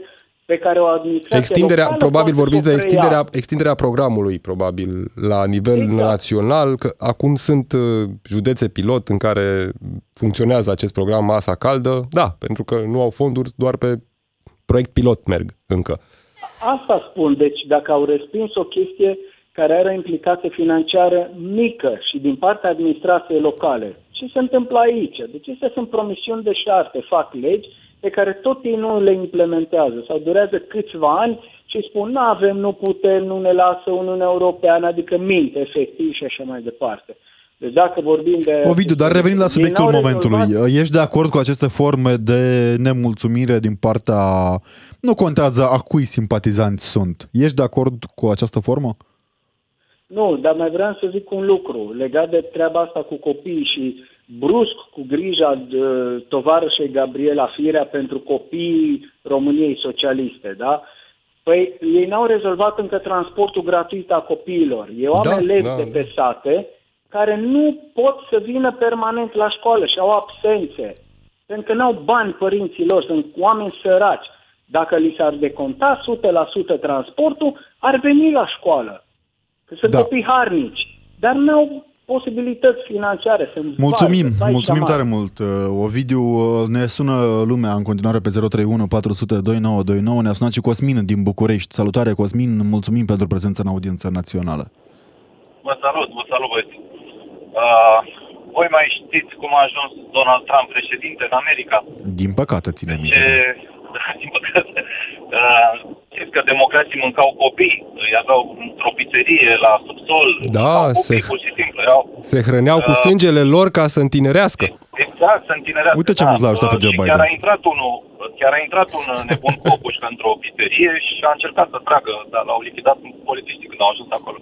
pe care o administrație
Extinderea,
locală
probabil
poate
vorbiți
să
de
o preia.
extinderea, extinderea programului, probabil, la nivel
Exact.
național, că acum sunt uh, județe pilot în care funcționează acest program Masa Caldă, da, pentru că nu au fonduri, doar pe proiect pilot merg încă.
Asta spun. Deci dacă au respins o chestie care are o implicație financiară mică și din partea administrației locale, ce se întâmplă aici? Deci acestea sunt promisiuni de șarte, fac legi pe care tot ei nu le implementează sau durează câțiva ani și spun nu avem, nu putem, nu ne lasă Uniunea Europeană, adică minte efectiv și așa mai departe. Deci dacă vorbim de...
Ovidiu, dar revenind la
Ei
subiectul
n-au
momentului,
rezolvat-
ești de acord cu aceste forme de nemulțumire din partea... Nu contează a cui simpatizanți sunt. Ești de acord cu această formă?
Nu, dar mai vreau să zic un lucru legat de treaba asta cu copiii și brusc cu grija de tovarășei Gabriela Firea pentru copiii României socialiste, da? Păi ei n-au rezolvat încă transportul gratuit a copiilor. Eu am
Da,
elevi
da.
de pe sate care nu pot să vină permanent la școală și au absențe. Pentru că n-au bani părinții lor, sunt oameni săraci. Dacă li s-ar deconta 100% transportul, ar veni la școală. Că sunt
Da.
da. copii harnici, dar nu au posibilități financiare să
Mulțumim,
să
mulțumim tare mult. Uh, Ovidiu, uh, ne sună lumea în continuare pe 031 400 2929. Ne-a sunat și Cosmin din București. Salutare, Cosmin, mulțumim pentru prezența în audiența națională.
Vă salut, vă salut, băieți. Uh, voi mai știți cum a ajuns Donald Trump președinte în America?
Din păcate, ține
Ce,
minte.
da, din păcate, uh, știți că democrații mâncau copii, îi aveau într-o pizzerie la subsol,
Da,
mâncau copii,
se-
pur și simplu, erau
Se hrăneau cu
Uh,
sângele lor ca să întinerească.
Exact, să întinerească.
Uite ce mult l-a ajutat pe
Uh,
Joe
și
Biden.
Chiar a intrat unul, chiar a intrat un nebun copușcă într-o pizzerie și a încercat să tragă, dar l-au lichidat polițiștii când au ajuns acolo.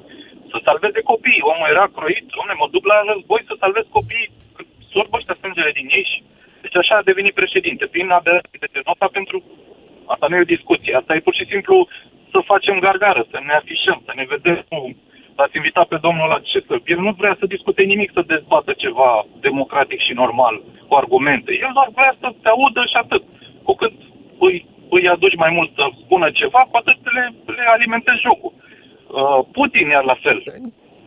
Să salveze copiii. Omul era croit, omule, mă duc la război să salvez copiii, că sorb ăștia sângele din ei și... Deci așa a devenit președinte, prin aberație. Deci asta pentru... Asta nu e o discuție, asta e pur și simplu să facem gargară, să ne afișăm, să ne vedem cum l-ați invitat pe domnul la ce să... El nu vrea să discute nimic, să dezbată ceva democratic și normal, cu argumente. El doar vrea să te audă și atât. Cu cât îi, îi aduci mai mult să spună ceva, cu atât le, le alimentezi jocul. Uh, Putin iar la fel.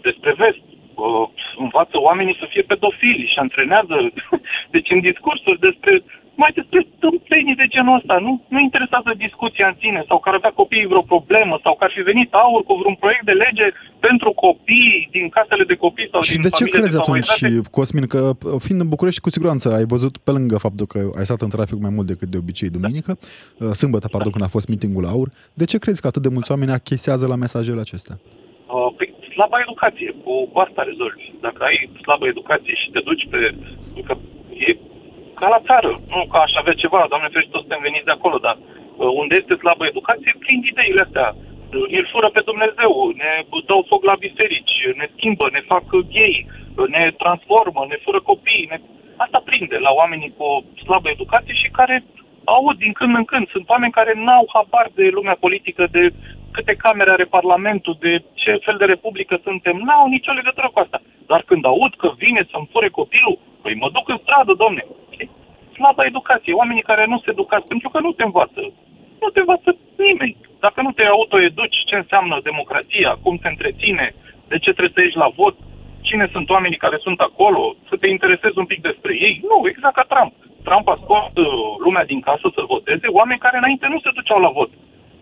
Despre vest. Uh, învață oamenii să fie pedofili și antrenează. Deci în discursuri despre mai despre tâmpenii de genul ăsta. Nu, nu interesează discuția în sine sau că ar avea copiii vreo problemă sau că ar fi venit aur cu vreun proiect de lege pentru copii din casele de copii sau
Și
din
de ce crezi atunci, Cosmin, că fiind în București, cu siguranță ai văzut pe lângă faptul că ai stat în trafic mai mult decât de obicei duminică, da. sâmbătă, pardon, când a fost meetingul aur, de ce crezi că atât de mulți oameni achesează la mesajele acestea?
Uh, păi, slaba educație, cu, cu asta rezolvi. Dacă ai slabă educație și te duci pe... Că e ca la țară, nu ca aș avea ceva, doamne ferește, toți suntem veniți de acolo, dar uh, unde este slabă educație, prind ideile astea. Ne fură pe Dumnezeu, ne dau foc la biserici, ne schimbă, ne fac gay, ne transformă, ne fură copii. Ne... Asta prinde la oamenii cu o slabă educație și care aud din când în când. Sunt oameni care n-au habar de lumea politică, de câte camere are Parlamentul, de ce fel de republică suntem, n-au nicio legătură cu asta. Dar când aud că vine să-mi fure copilul, păi mă duc în stradă, domne. Slabă educație, oamenii care nu se educați, pentru că nu te învață. Nu te învață nimeni. Dacă nu te autoeduci ce înseamnă democrația, cum se întreține, de ce trebuie să ieși la vot, cine sunt oamenii care sunt acolo, să te interesezi un pic despre ei. Nu, exact ca Trump. Trump a scos uh, lumea din casă să voteze, oameni care înainte nu se duceau la vot.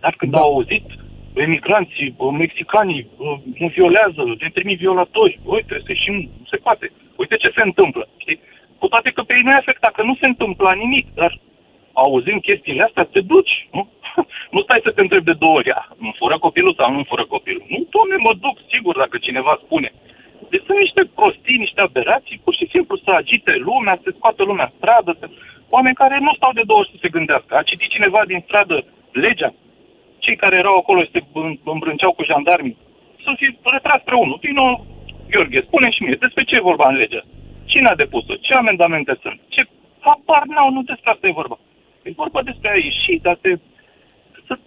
Dar când da. au auzit emigranții, mexicanii nu violează, ne trimit violatori, uite, se și nu se poate. Uite ce se întâmplă, știi? Cu toate că pe ei nu e afectat, că nu se întâmplă nimic, dar auzind chestiile astea, te duci, nu? nu stai să te întrebi de două ori, nu fură copilul sau nu fură copilul. Nu, doamne, mă duc, sigur, dacă cineva spune. Deci sunt niște prostii, niște aberații, pur și simplu să agite lumea, să scoată lumea stradă, să... oameni care nu stau de două ori să se gândească. A citit cineva din stradă legea? Cei care erau acolo se îmbrânceau cu jandarmii, să fi retras pe unul. Vino, Gheorghe, spune și mie, despre ce e vorba în lege? Cine a depus-o? Ce amendamente sunt? Ce habar n-au, nu despre asta e vorba. E vorba despre a ieși, de a te,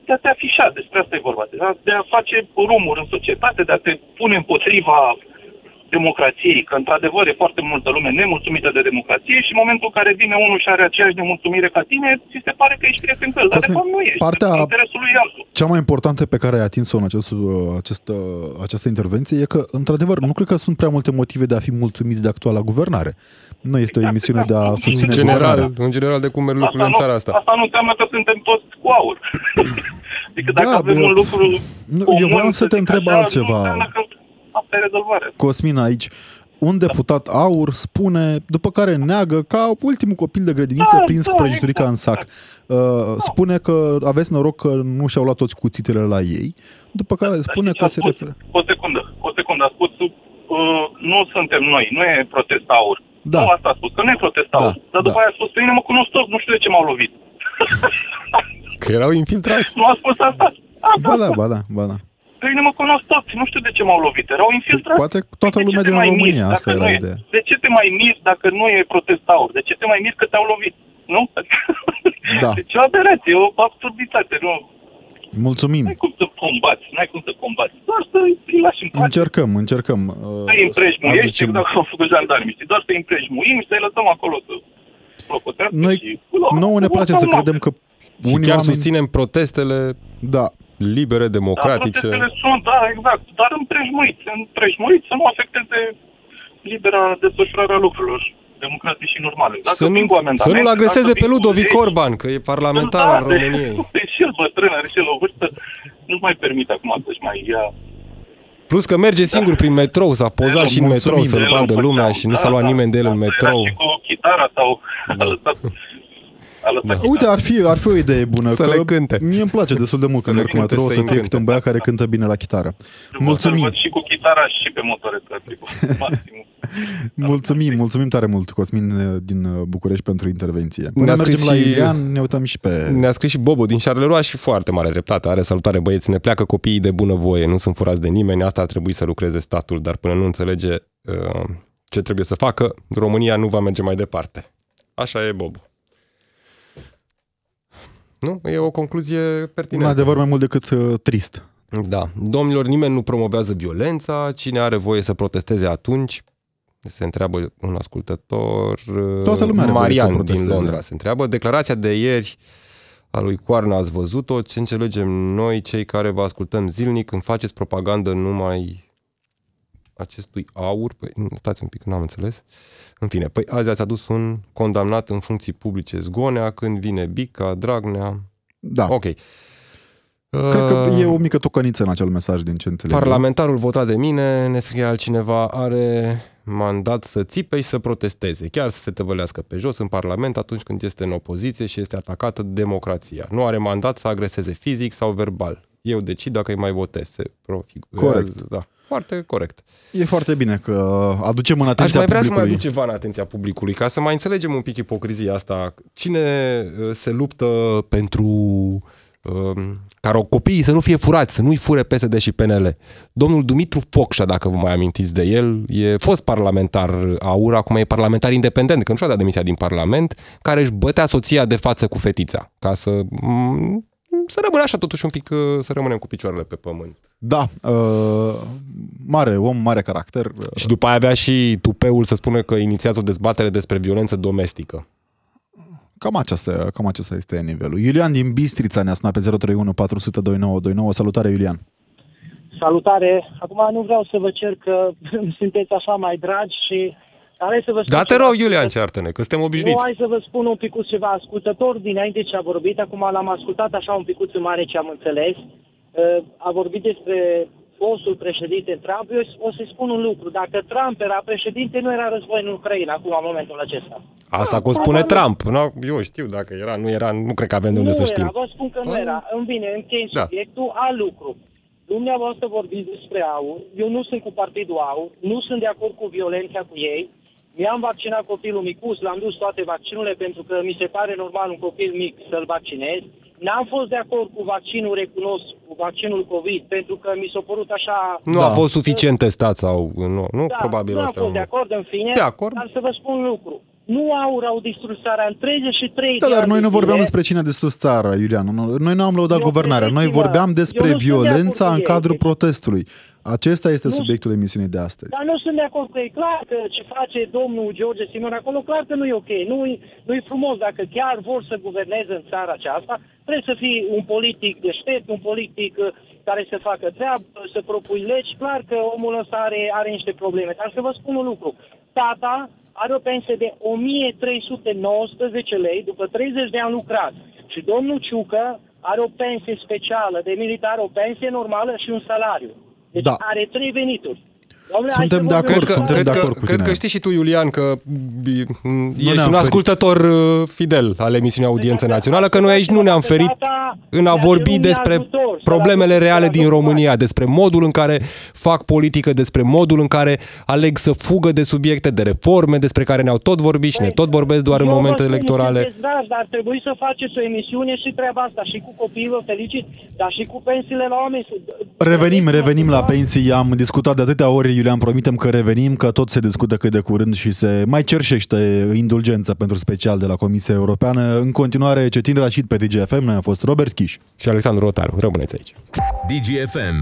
de a te afișa, despre asta e vorba. De a, de a face rumuri în societate, de a te pune împotriva democrației, că într-adevăr e foarte multă lume nemulțumită de democrație și în momentul în care vine unul și are aceeași nemulțumire ca tine, ți se pare că ești prieten cu el, dar de fapt nu ești, partea interesul lui altul.
Cea mai importantă pe care ai atins-o în acest, acest, această intervenție e că, într-adevăr, nu cred că sunt prea multe motive de a fi mulțumiți de actuala guvernare. Nu este exact, o emisiune exact. de a susține
în general, în general de cum merg lucrurile în țara asta.
Asta nu înseamnă că suntem toți cu aur. adică dacă da, avem bă, un lucru
nu, Eu vreau să te întreb altceva. Nu
asta e rezolvarea.
Cosmin aici, un deputat aur spune, după care neagă ca ultimul copil de grădiniță da, prins da, cu prăjiturica exact, în sac. Exact. Uh, da. Spune că aveți noroc că nu și-au luat toți cuțitele la ei, după care da, spune că se referă.
O secundă, o secundă, a spus, uh, nu suntem noi, nu e protest aur. Da. Nu asta a spus, că nu e protest aur. Da, dar după da. aia a spus, pe mine mă cunosc toți, nu știu de ce m-au lovit.
Că erau infiltrați.
Nu a spus asta. A,
ba da, ba da, ba da.
Pe mine mă cunosc toți, nu știu de ce m-au lovit. Erau infiltrați.
Poate toată lumea din România, asta era ideea.
De ce te mai miri dacă nu e protest aur? De ce te mai miri că te-au lovit? Nu?
Da.
Deci o aberație, o absurditate, nu?
Mulțumim.
Nu ai cum să combați, nu ai cum să combați. Doar să îi lași în
pace. Încercăm, încercăm.
Uh, să îi împrejmuiești, aducem... dacă au făcut jandarmii, știi? Doar să îi împrejmuim și să-i lăsăm acolo să
Noi, și... Nouă ne place să credem că
și chiar oameni... susținem protestele
da
libere, democratice. Da,
sunt, da, exact, dar împrejmuiți, împrejmuiți să nu afecteze libera desfășurare a lucrurilor democratice și normale. Dacă
să nu, să nu-l agreseze pe Ludovic Orban, că e parlamentar da, al României.
E și el bătrân, are și el o vârstă, nu-și mai permite acum să-și mai ia
Plus că merge singur da. prin metrou, s-a pozat și în metrou să-l vadă lumea și nu s-a luat da, nimeni de el în metrou.
Și cu chitara sau da. a lăsat
da. Uite, ar fi, ar fi o idee bună.
Să
că
le cânte.
Mie îmi place destul de mult că merg cu metrou să, să fie câte un băiat care cântă bine la chitară.
Mulțumim. Văd și cu chitara și pe motoretă.
mulțumim, mulțumim tare mult, Cosmin din București, pentru intervenție. Până ne mergem la Ilian, ne uităm și pe...
Ne-a scris și Bobo din Șarleroi și foarte mare dreptate. Are salutare băieți, ne pleacă copiii de bună voie, nu sunt furați de nimeni, asta ar trebui să lucreze statul, dar până nu înțelege uh, ce trebuie să facă, România nu va merge mai departe. Așa e, Bobo. Nu? E o concluzie pertinentă.
Un adevăr mai mult decât uh, trist.
Da. Domnilor, nimeni nu promovează violența. Cine are voie să protesteze atunci? Se întreabă un ascultător.
Uh, Toată lumea
Marian din Londra se întreabă. Declarația de ieri a lui Coarna ați văzut-o? Ce înțelegem noi, cei care vă ascultăm zilnic, când faceți propagandă numai acestui aur, păi, stați un pic, n-am înțeles. În fine, păi azi ați adus un condamnat în funcții publice Zgonea, când vine Bica, Dragnea.
Da.
Ok.
Cred că
Uh,
e o mică tocăniță în acel mesaj din ce înțeleg. eu.
Parlamentarul votat de mine, ne scrie altcineva, are mandat să țipe și să protesteze, chiar să se tăvălească pe jos în Parlament atunci când este în opoziție și este atacată democrația. Nu are mandat să agreseze fizic sau verbal. Eu decid dacă îi mai votez. Se profigurează.
Corect.
Da, foarte corect.
E foarte bine că aducem în
Aș
atenția
mai vrea să mai
publicului.
aduc ceva în atenția publicului, ca să mai înțelegem un pic ipocrizia asta. Cine uh, se luptă pentru um, ca copiii să nu fie furați, să nu-i fure PSD și PNL. Domnul Dumitru Focșa, dacă vă mai amintiți de el, e fost parlamentar aur, acum e parlamentar independent, că nu și-a dat demisia din Parlament, care își bătea soția de față cu fetița, ca să mm, să rămână așa totuși un pic, uh, să rămânem cu picioarele pe pământ.
Da, uh, mare om, mare caracter. Uh,
Și după aia avea și tupeul să spună că inițiază o dezbatere despre violență domestică.
Cam acesta, cam acesta este nivelul. Iulian din Bistrița ne-a sunat pe 031 400 2929. Salutare, Iulian.
Salutare! Acum nu vreau să vă cer că sunteți așa mai dragi și... Dar hai să vă spun
Da, te
ceva.
rog, Iulian, ceartă-ne, că suntem
Nu,
obișnuiți.
hai să vă spun un picuț ceva. Ascultător dinainte ce a vorbit, acum l-am ascultat așa un picuț în mare ce am înțeles. Uh, A vorbit despre fostul președinte Trump. Eu o să-i spun un lucru. Dacă Trump era președinte, nu era război în Ucraina acum, în momentul acesta.
Asta că o spune Trump. No, eu știu dacă era, nu era, nu cred că avem de unde
nu
să
era,
știm.
vă spun că nu
Ah.
era. Îmi vine, închei
Da.
subiectul, alt lucru. Dumneavoastră vorbiți despre AUR, eu nu sunt cu partidul AUR, nu sunt de acord cu violența cu ei, mi-am vaccinat copilul micuț, l-am dus toate vaccinurile pentru că mi se pare normal un copil mic să-l vaccinez. N-am fost de acord cu vaccinul, recunosc, cu vaccinul COVID, pentru că mi s-a părut așa...
Nu a
Da.
fost suficient testat sau nu, nu
Da,
probabil
nu am
asta.
fost de acord, în fine,
De acord.
dar să vă spun un lucru. Nu AUR au distrus țara în 33
Da,
de
dar
ani
noi
de
nu vorbeam
zile.
despre cine a distrus țara, Iulian. Nu- Noi nu am lăudat
Eu
guvernarea. Noi
credeți-mă,
vorbeam despre
eu nu sunt de acord
violența
cu
în
ei,
cadrul
deci-
protestului. Acesta este
Nu-
subiectul emisiunii de astăzi.
Dar nu sunt de acord cu ei. Clar că ce face domnul George Simon acolo, clar că nu e ok. Nu-i, nu-i frumos. Dacă chiar vor să guverneze în țara aceasta, trebuie să fii un politic deștept, un politic uh, care să facă treabă, să propui legi. Clar că omul ăsta are, are niște probleme. Dar să vă spun un lucru. Tata are o pensie de 1319 lei după 30 de ani lucrat. Și domnul Ciucă are o pensie specială de militar, o pensie normală și un salariu. Deci
Da.
are trei venituri. Domnule, hai
Suntem
să
de
vorbim
acord,
Cred că,
suntem
cred,
de
că,
acord cu
cred
tine.
că știi și tu, Iulian, că b- ești
ne-am
un
ferit.
ascultător uh, fidel al emisiunii Audiență
Dacă-
Națională, că noi aici nu ne-am
dacă
ferit
tata
în a
mi-a
vorbi
cerut
despre
mie ajutor, să-l
problemele
aduc-
reale
să-l
din
aduc
România, despre modul în care fac politică, despre modul în care aleg să fugă de subiecte, de reforme, despre care ne-au tot vorbit și ne tot vorbesc doar în
Eu vă
momente
spun,
electorale.
sunteți dragi, dar trebuie să faceți o emisiune și treaba asta, și cu copiii vă felicit, dar și cu pensiile la oameni.
Revenim, revenim la pensii. Am discutat de atâtea ori, Iulian, promitem că revenim, că tot se discută cât de curând și se mai cerșește indulgență pentru special de la Comisia Europeană. În continuare, Cetin Rașid pe DGFM, noi a fost Robert Chiș.
Și Alexandru Rotaru, rămâneți aici.
DGFM